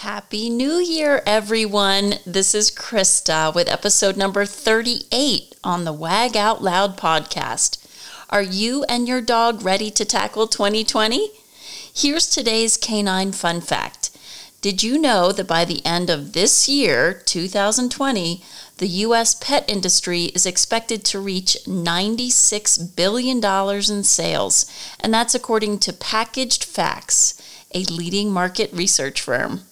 Happy New Year, everyone. This is Krista with episode number 38 on the Wag Out Loud podcast. Are you and your dog ready to tackle 2020? Here's today's canine fun fact. Did you know that by the end of this year, 2020, the U.S. pet industry is expected to reach $96 billion in sales? And that's according to Packaged Facts, a leading market research firm.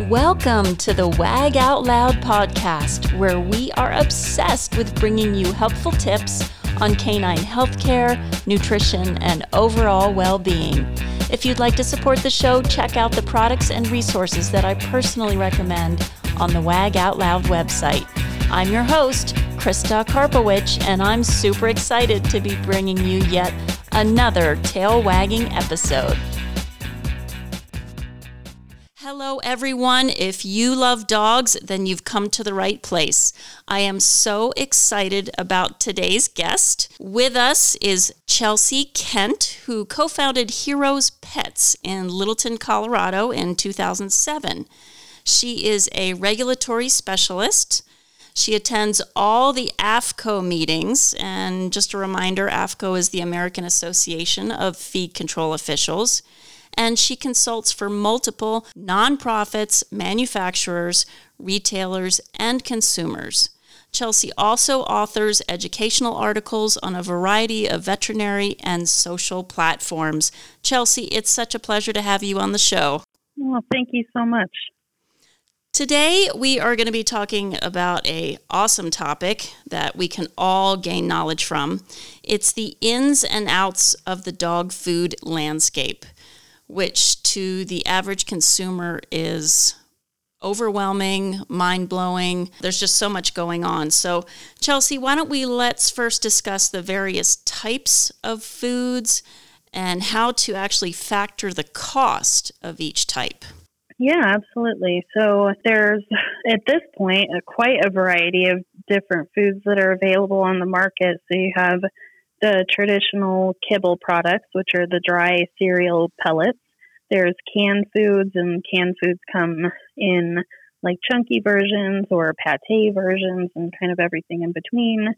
Welcome to the Wag Out Loud podcast, where we are obsessed with bringing you helpful tips on canine healthcare, nutrition, and overall well being. If you'd like to support the show, check out the products and resources that I personally recommend on the Wag Out Loud website. I'm your host, Krista Karpowicz, and I'm super excited to be bringing you yet another tail wagging episode. Hello, everyone. If you love dogs, then you've come to the right place. I am so excited about today's guest. With us is Chelsea Kent, who co founded Hero's Pets in Littleton, Colorado in 2007. She is a regulatory specialist. She attends all the AAFCO meetings. And just a reminder AAFCO is the American Association of Feed Control Officials and she consults for multiple nonprofits, manufacturers, retailers, and consumers. Chelsea also authors educational articles on a variety of veterinary and social platforms. Chelsea, it's such a pleasure to have you on the show. Well, thank you so much. Today we are going to be talking about a awesome topic that we can all gain knowledge from. It's the ins and outs of the dog food landscape which to the average consumer is overwhelming, mind blowing. There's just so much going on. So, Chelsea, why don't we let's first discuss the various types of foods and how to actually factor the cost of each type? Yeah, absolutely. So, there's at this point a, quite a variety of different foods that are available on the market. So, you have the traditional kibble products, which are the dry cereal pellets. There's canned foods, and canned foods come in like chunky versions or pate versions and kind of everything in between.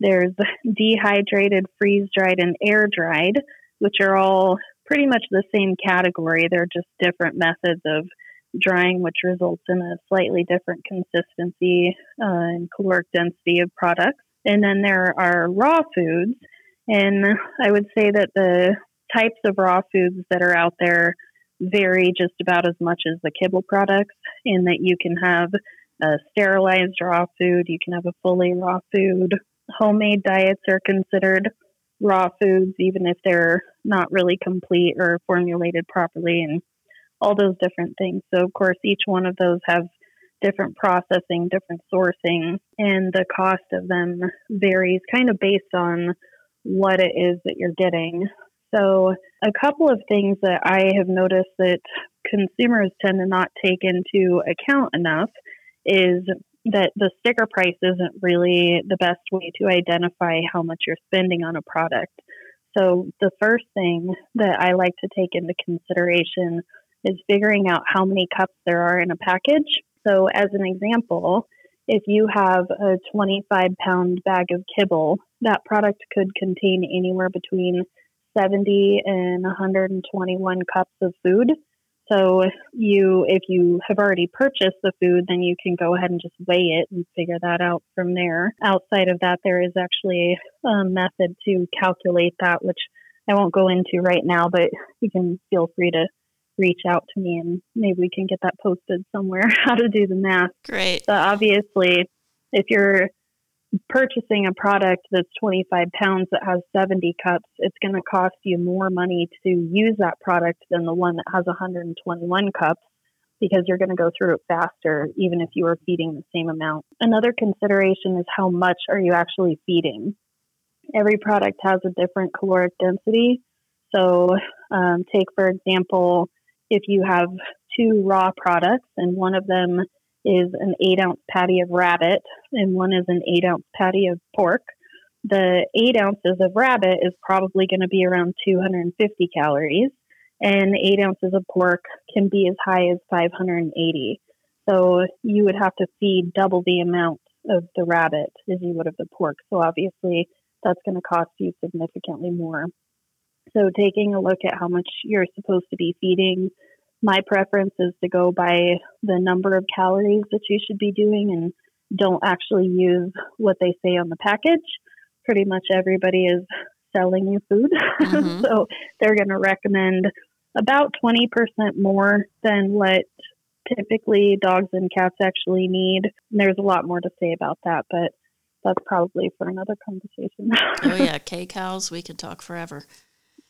There's dehydrated, freeze dried, and air dried, which are all pretty much the same category. They're just different methods of drying, which results in a slightly different consistency uh, and caloric density of products. And then there are raw foods, and I would say that the types of raw foods that are out there vary just about as much as the kibble products in that you can have a sterilized raw food, you can have a fully raw food. Homemade diets are considered raw foods, even if they're not really complete or formulated properly, and all those different things. So, of course, each one of those have different processing, different sourcing, and the cost of them varies kind of based on what it is that you're getting. So, a couple of things that I have noticed that consumers tend to not take into account enough is that the sticker price isn't really the best way to identify how much you're spending on a product. So, the first thing that I like to take into consideration is figuring out how many cups there are in a package. So, as an example, if you have a 25 pound bag of kibble, that product could contain anywhere between 70 and 121 cups of food. So you, if you have already purchased the food, then you can go ahead and just weigh it and figure that out from there. Outside of that, there is actually a method to calculate that, which I won't go into right now, but you can feel free to reach out to me and maybe we can get that posted somewhere how to do the math. Great. So obviously, if you're purchasing a product that's 25 pounds that has 70 cups, it's going to cost you more money to use that product than the one that has 121 cups because you're going to go through it faster even if you are feeding the same amount. Another consideration is how much are you actually feeding? Every product has a different caloric density. So, um, take for example, if you have two raw products and one of them is an eight ounce patty of rabbit and one is an eight ounce patty of pork. The eight ounces of rabbit is probably going to be around 250 calories, and eight ounces of pork can be as high as 580. So you would have to feed double the amount of the rabbit as you would of the pork. So obviously that's going to cost you significantly more. So taking a look at how much you're supposed to be feeding, my preference is to go by the number of calories that you should be doing and don't actually use what they say on the package. Pretty much everybody is selling you food. Mm-hmm. so they're going to recommend about 20% more than what typically dogs and cats actually need. And there's a lot more to say about that, but that's probably for another conversation. oh, yeah. K cows, we could talk forever.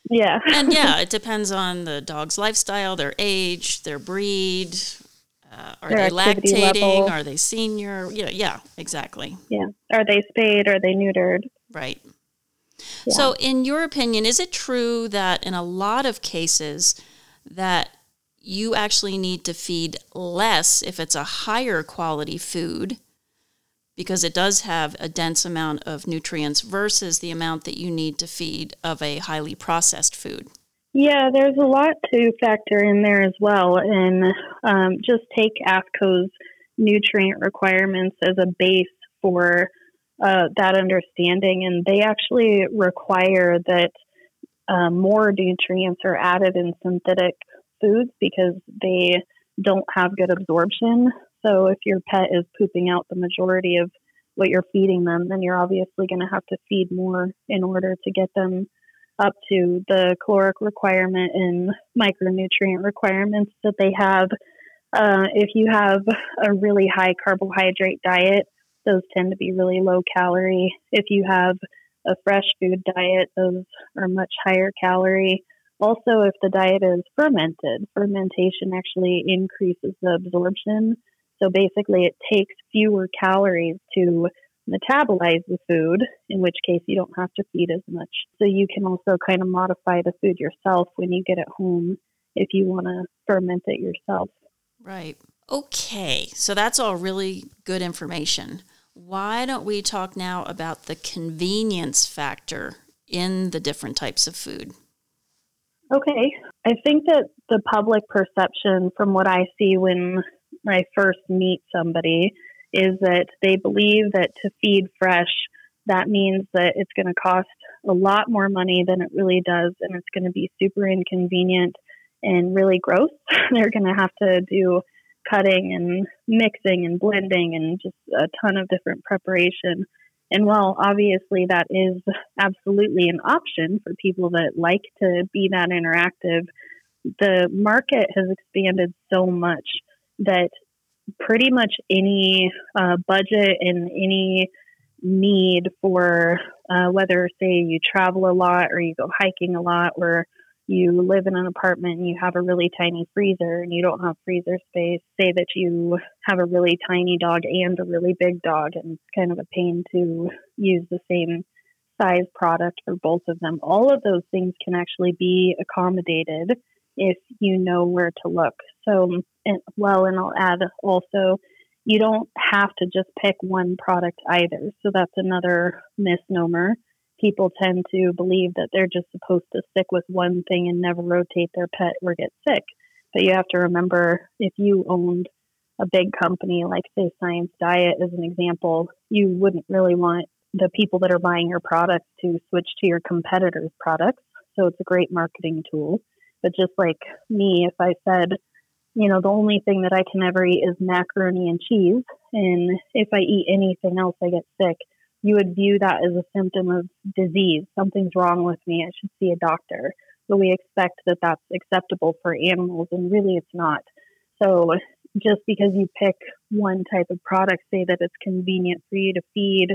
Yeah. and yeah, it depends on the dog's lifestyle, their age, their breed. Uh, are their they lactating? Level. Are they senior? Yeah, yeah, exactly. Yeah. Are they spayed? Are they neutered? Right. Yeah. So, in your opinion, is it true that in a lot of cases that you actually need to feed less if it's a higher quality food because it does have a dense amount of nutrients versus the amount that you need to feed of a highly processed food? Yeah, there's a lot to factor in there as well. And um, just take AAFCO's nutrient requirements as a base for uh, that understanding. And they actually require that uh, more nutrients are added in synthetic foods because they don't have good absorption. So if your pet is pooping out the majority of what you're feeding them, then you're obviously going to have to feed more in order to get them up to the caloric requirement and micronutrient requirements that they have. Uh, if you have a really high carbohydrate diet, those tend to be really low calorie. If you have a fresh food diet, those are much higher calorie. Also, if the diet is fermented, fermentation actually increases the absorption. So basically, it takes fewer calories to metabolize the food, in which case you don't have to feed as much. So you can also kind of modify the food yourself when you get it home if you want to ferment it yourself. Right. Okay. So that's all really good information. Why don't we talk now about the convenience factor in the different types of food? Okay. I think that the public perception from what I see when I first meet somebody is that they believe that to feed fresh, that means that it's going to cost a lot more money than it really does, and it's going to be super inconvenient and really gross. They're going to have to do cutting and mixing and blending and just a ton of different preparation. And while obviously that is absolutely an option for people that like to be that interactive, the market has expanded so much that pretty much any uh, budget and any need for uh, whether, say, you travel a lot or you go hiking a lot or you live in an apartment and you have a really tiny freezer and you don't have freezer space, say that you have a really tiny dog and a really big dog, and it's kind of a pain to use the same size product for both of them. All of those things can actually be accommodated if you know where to look. So, and, well, and I'll add also, you don't have to just pick one product either. So that's another misnomer people tend to believe that they're just supposed to stick with one thing and never rotate their pet or get sick. But you have to remember if you owned a big company like, say, Science Diet as an example, you wouldn't really want the people that are buying your products to switch to your competitors' products. So it's a great marketing tool. But just like me, if I said, you know, the only thing that I can ever eat is macaroni and cheese, and if I eat anything else, I get sick you would view that as a symptom of disease. Something's wrong with me. I should see a doctor. But we expect that that's acceptable for animals, and really it's not. So just because you pick one type of product, say that it's convenient for you to feed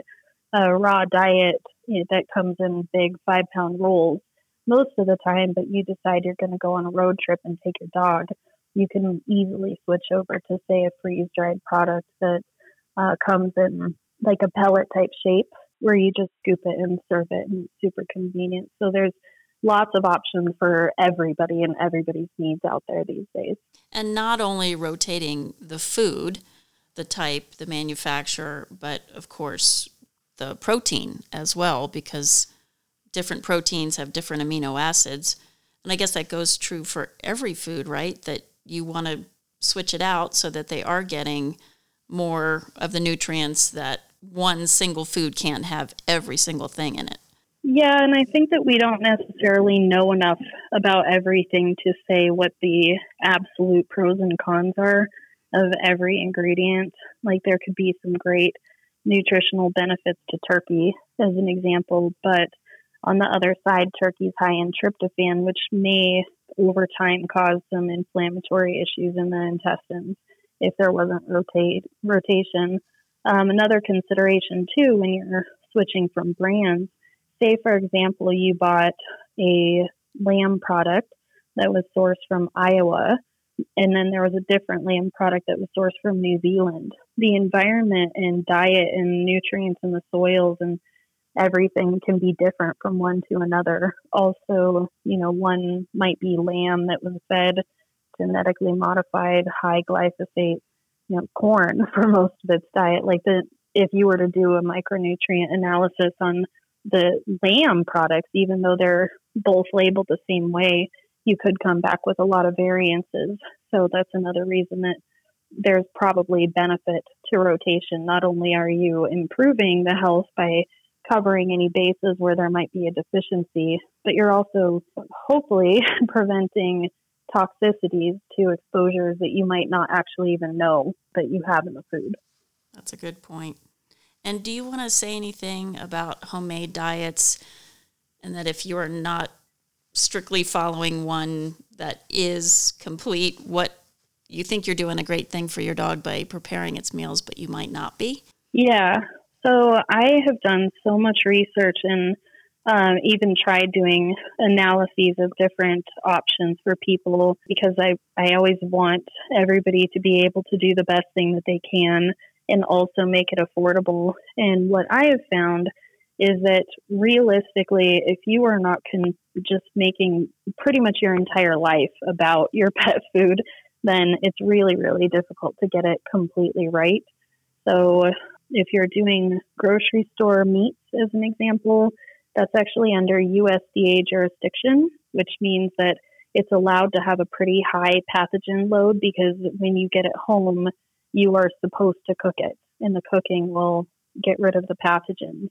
a raw diet that comes in big five pound rolls most of the time, but you decide you're going to go on a road trip and take your dog, you can easily switch over to, say, a freeze dried product that uh, comes in like a pellet type shape where you just scoop it and serve it and it's super convenient. So there's lots of options for everybody and everybody's needs out there these days. And not only rotating the food, the type, the manufacturer, but of course the protein as well, because different proteins have different amino acids. And I guess that goes true for every food, right? That you want to switch it out so that they are getting more of the nutrients that one single food can't have every single thing in it. Yeah, and I think that we don't necessarily know enough about everything to say what the absolute pros and cons are of every ingredient. Like there could be some great nutritional benefits to turkey as an example, but on the other side, turkey's high in tryptophan, which may over time cause some inflammatory issues in the intestines if there wasn't rotate rotation. Um, another consideration too when you're switching from brands, say for example you bought a lamb product that was sourced from Iowa, and then there was a different lamb product that was sourced from New Zealand. The environment and diet and nutrients in the soils and everything can be different from one to another. Also, you know, one might be lamb that was fed genetically modified high glyphosate, you know, corn for most of its diet. Like the if you were to do a micronutrient analysis on the lamb products, even though they're both labeled the same way, you could come back with a lot of variances. So that's another reason that there's probably benefit to rotation. Not only are you improving the health by covering any bases where there might be a deficiency, but you're also hopefully preventing toxicities to exposures that you might not actually even know that you have in the food. That's a good point. And do you want to say anything about homemade diets and that if you are not strictly following one that is complete, what you think you're doing a great thing for your dog by preparing its meals, but you might not be? Yeah. So I have done so much research and um, even tried doing analyses of different options for people because I, I always want everybody to be able to do the best thing that they can and also make it affordable. And what I have found is that realistically, if you are not con- just making pretty much your entire life about your pet food, then it's really, really difficult to get it completely right. So, if you're doing grocery store meats, as an example, that's actually under USDA jurisdiction, which means that it's allowed to have a pretty high pathogen load because when you get it home, you are supposed to cook it, and the cooking will get rid of the pathogens.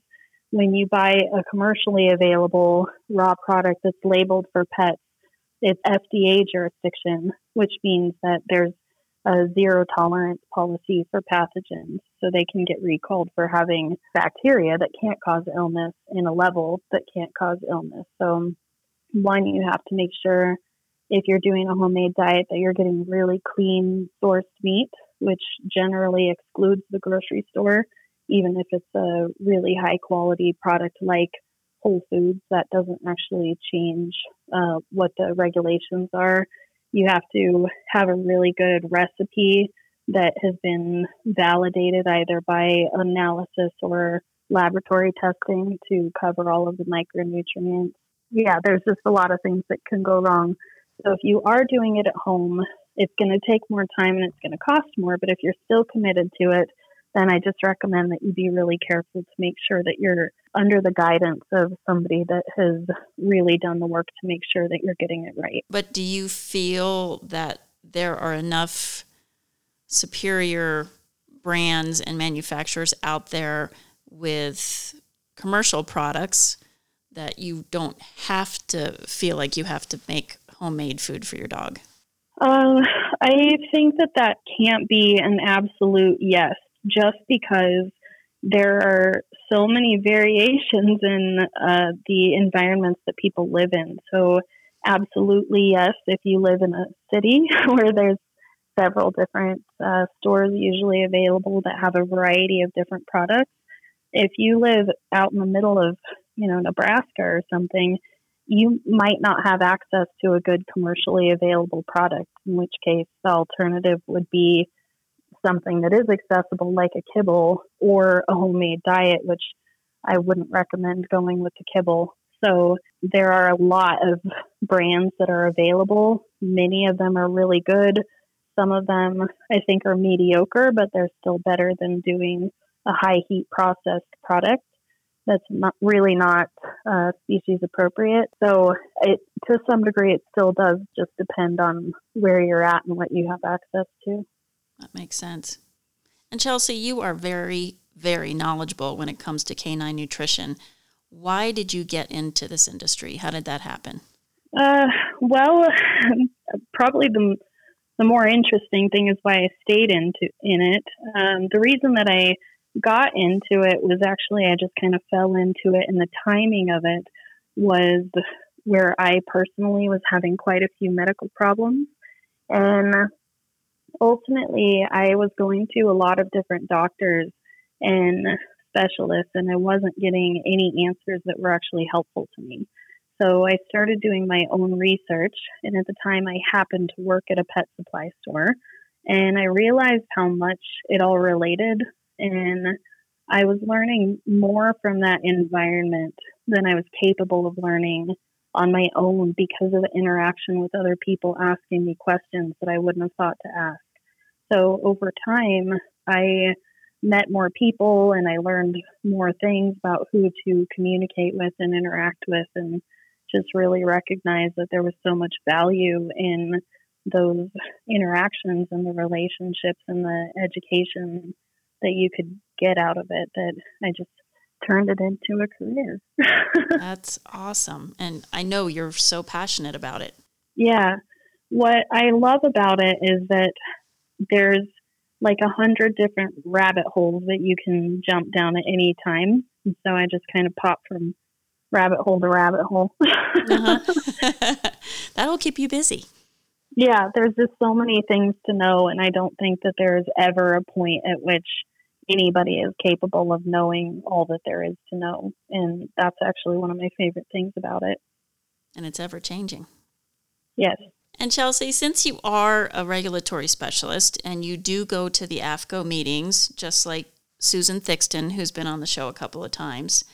When you buy a commercially available raw product that's labeled for pets, it's FDA jurisdiction, which means that there's a zero tolerance policy for pathogens. So they can get recalled for having bacteria that can't cause illness in a level that can't cause illness. So, one, you have to make sure if you're doing a homemade diet that you're getting really clean sourced meat which generally excludes the grocery store, even if it's a really high quality product like Whole Foods. That doesn't actually change uh, what the regulations are. You have to have a really good recipe that has been validated either by analysis or laboratory testing to cover all of the micronutrients. Yeah, there's just a lot of things that can go wrong. So if you are doing it at home, it's going to take more time and it's going to cost more. But if you're still committed to it, then I just recommend that you be really careful to make sure that you're under the guidance of somebody that has really done the work to make sure that you're getting it right. But do you feel that there are enough superior brands and manufacturers out there with commercial products that you don't have to feel like you have to make homemade food for your dog? Um, I think that that can't be an absolute yes, just because there are so many variations in uh, the environments that people live in. So, absolutely yes, if you live in a city where there's several different uh, stores usually available that have a variety of different products. If you live out in the middle of, you know, Nebraska or something, you might not have access to a good commercially available product, in which case the alternative would be something that is accessible, like a kibble or a homemade diet, which I wouldn't recommend going with the kibble. So there are a lot of brands that are available. Many of them are really good. Some of them I think are mediocre, but they're still better than doing a high heat processed product that's not really not uh, species appropriate. So it to some degree it still does just depend on where you're at and what you have access to. That makes sense. And Chelsea, you are very very knowledgeable when it comes to canine nutrition. Why did you get into this industry? How did that happen? Uh, well, probably the the more interesting thing is why I stayed into in it. Um, the reason that I got into it was actually I just kind of fell into it, and the timing of it was where I personally was having quite a few medical problems, and ultimately I was going to a lot of different doctors and specialists, and I wasn't getting any answers that were actually helpful to me. So I started doing my own research, and at the time I happened to work at a pet supply store, and I realized how much it all related, and I was learning more from that environment than I was capable of learning on my own because of interaction with other people asking me questions that I wouldn't have thought to ask. So over time, I met more people and I learned more things about who to communicate with and interact with and just really recognized that there was so much value in those interactions and the relationships and the education that you could get out of it that I just turned it into a career. That's awesome. And I know you're so passionate about it. Yeah. What I love about it is that there's like a hundred different rabbit holes that you can jump down at any time. And so I just kind of pop from rabbit hole to rabbit hole. uh-huh. That'll keep you busy. Yeah, there's just so many things to know, and I don't think that there's ever a point at which anybody is capable of knowing all that there is to know. And that's actually one of my favorite things about it. And it's ever changing. Yes. And Chelsea, since you are a regulatory specialist and you do go to the AAFCO meetings, just like Susan Thixton, who's been on the show a couple of times,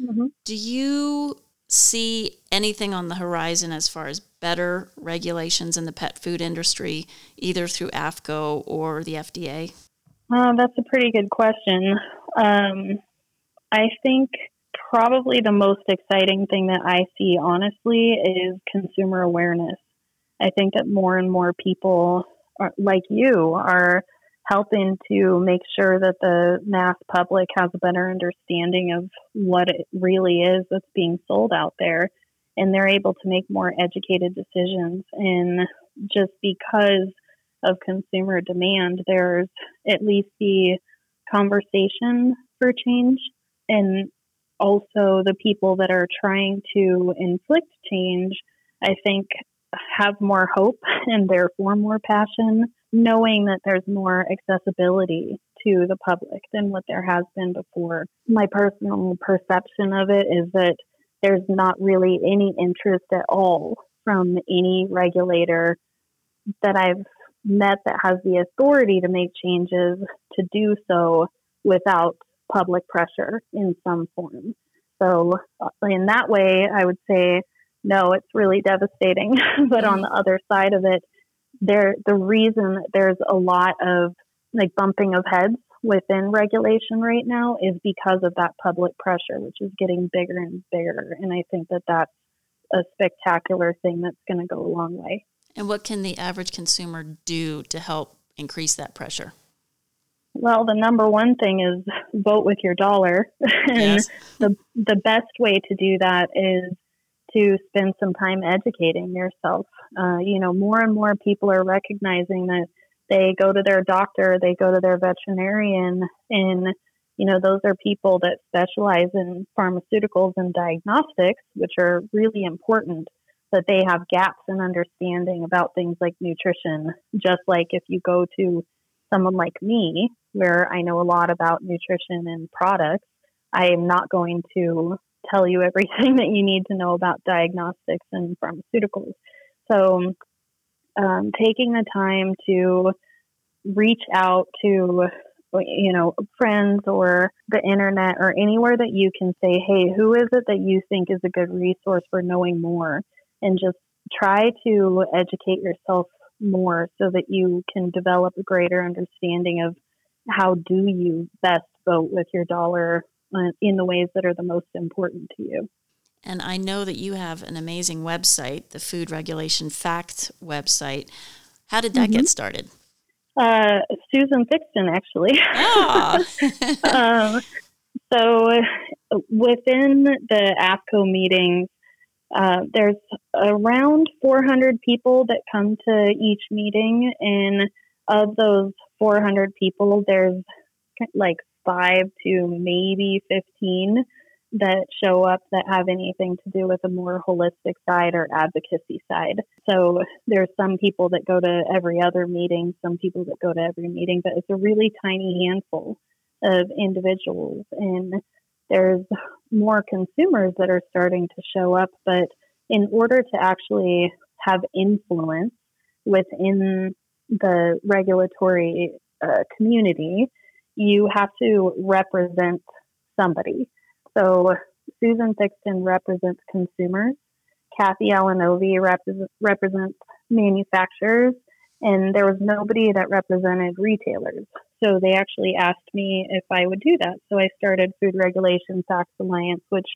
mm-hmm. do you see anything on the horizon as far as better regulations in the pet food industry, either through AAFCO or the FDA? Uh, that's a pretty good question. Um, I think probably the most exciting thing that I see, honestly, is consumer awareness. I think that more and more people are, like you are helping to make sure that the mass public has a better understanding of what it really is that's being sold out there and they're able to make more educated decisions and just because of consumer demand there's at least the conversation for change and also the people that are trying to inflict change i think have more hope and therefore more passion, knowing that there's more accessibility to the public than what there has been before. My personal perception of it is that there's not really any interest at all from any regulator that I've met that has the authority to make changes to do so without public pressure in some form. So, uh, in that way, I would say no, it's really devastating. but on the other side of it, there the reason there's a lot of like bumping of heads within regulation right now is because of that public pressure, which is getting bigger and bigger. And I think that that's a spectacular thing that's going to go a long way. And what can the average consumer do to help increase that pressure? Well, the number one thing is vote with your dollar. and the the best way to do that is to spend some time educating yourself. Uh, you know, more and more people are recognizing that they go to their doctor, they go to their veterinarian, and you know, those are people that specialize in pharmaceuticals and diagnostics, which are really important. That they have gaps in understanding about things like nutrition, just like if you go to someone like me, where I know a lot about nutrition and products, I am not going to tell you everything that you need to know about diagnostics and pharmaceuticals. So, um, taking the time to reach out to you know friends or the internet or anywhere that you can say hey who is it that you think is a good resource for knowing more and just try to educate yourself more so that you can develop a greater understanding of how do you best vote with your dollar in the ways that are the most important to you. And I know that you have an amazing website, the Food Regulation Fact website. How did that mm-hmm. get started? Uh, Susan Thixton, actually. Oh. um, so within the AAFCO meetings, uh, there's around 400 people that come to each meeting, and of those 400 people, there's like five to maybe 15 that show up that have anything to do with a more holistic side or advocacy side. So there's some people that go to every other meeting, some people that go to every meeting, but it's a really tiny handful of individuals. And there's more consumers that are starting to show up, but in order to actually have influence within the regulatory uh, community, you have to represent somebody. So Susan Thixton represents consumers. Kathy Alanovi rep- represents manufacturers, and there was nobody that represented retailers. So they actually asked me if I would do that. So I started Food Regulation Facts Alliance, which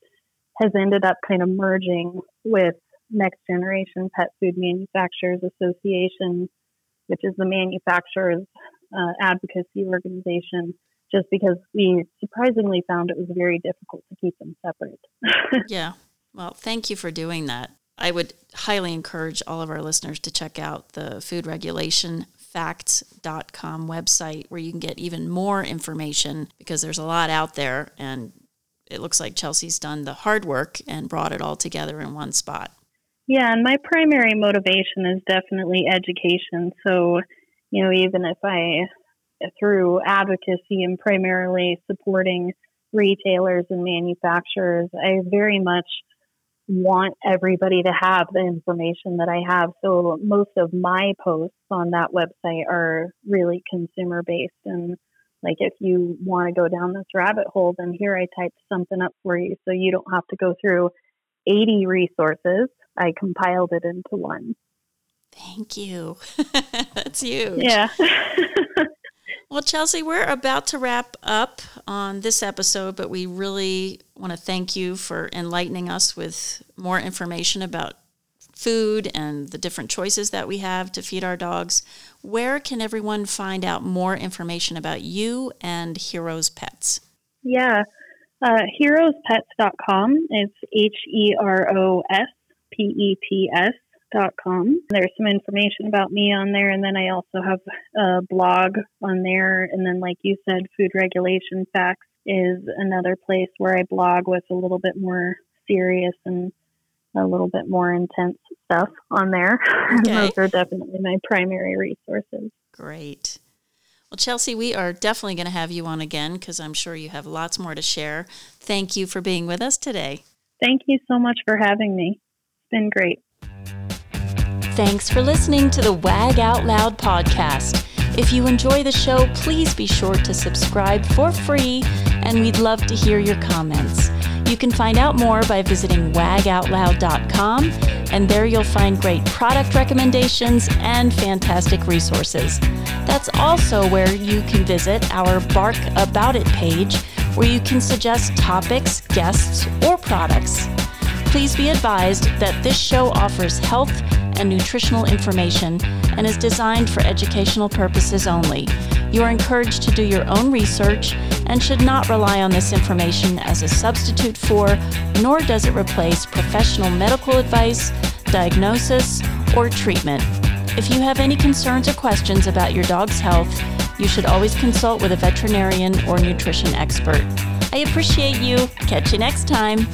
has ended up kind of merging with Next Generation Pet Food Manufacturers Association, which is the manufacturers uh, advocacy organization just because we surprisingly found it was very difficult to keep them separate. yeah. Well, thank you for doing that. I would highly encourage all of our listeners to check out the food regulation facts.com website where you can get even more information because there's a lot out there and it looks like Chelsea's done the hard work and brought it all together in one spot. Yeah, and my primary motivation is definitely education. So, you know, even if I through advocacy and primarily supporting retailers and manufacturers. I very much want everybody to have the information that I have. So most of my posts on that website are really consumer based. And like if you want to go down this rabbit hole, then here I typed something up for you so you don't have to go through 80 resources. I compiled it into one. Thank you. That's huge. Yeah. Well, Chelsea, we're about to wrap up on this episode, but we really want to thank you for enlightening us with more information about food and the different choices that we have to feed our dogs. Where can everyone find out more information about you and Hero's Pets? Yeah, uh, herospets.com. It's H E R O S P E T S com. There's some information about me on there, and then I also have a blog on there. And then, like you said, Food Regulation Facts is another place where I blog with a little bit more serious and a little bit more intense stuff on there. Okay. Those are definitely my primary resources. Great. Well, Chelsea, we are definitely going to have you on again because I'm sure you have lots more to share. Thank you for being with us today. Thank you so much for having me. It's been great. Thanks for listening to the Wag Out Loud podcast. If you enjoy the show, please be sure to subscribe for free, and we'd love to hear your comments. You can find out more by visiting wagoutloud.com, and there you'll find great product recommendations and fantastic resources. That's also where you can visit our Bark About It page, where you can suggest topics, guests, or products. Please be advised that this show offers health and nutritional information and is designed for educational purposes only. You are encouraged to do your own research and should not rely on this information as a substitute for, nor does it replace professional medical advice, diagnosis, or treatment. If you have any concerns or questions about your dog's health, you should always consult with a veterinarian or nutrition expert. I appreciate you. Catch you next time.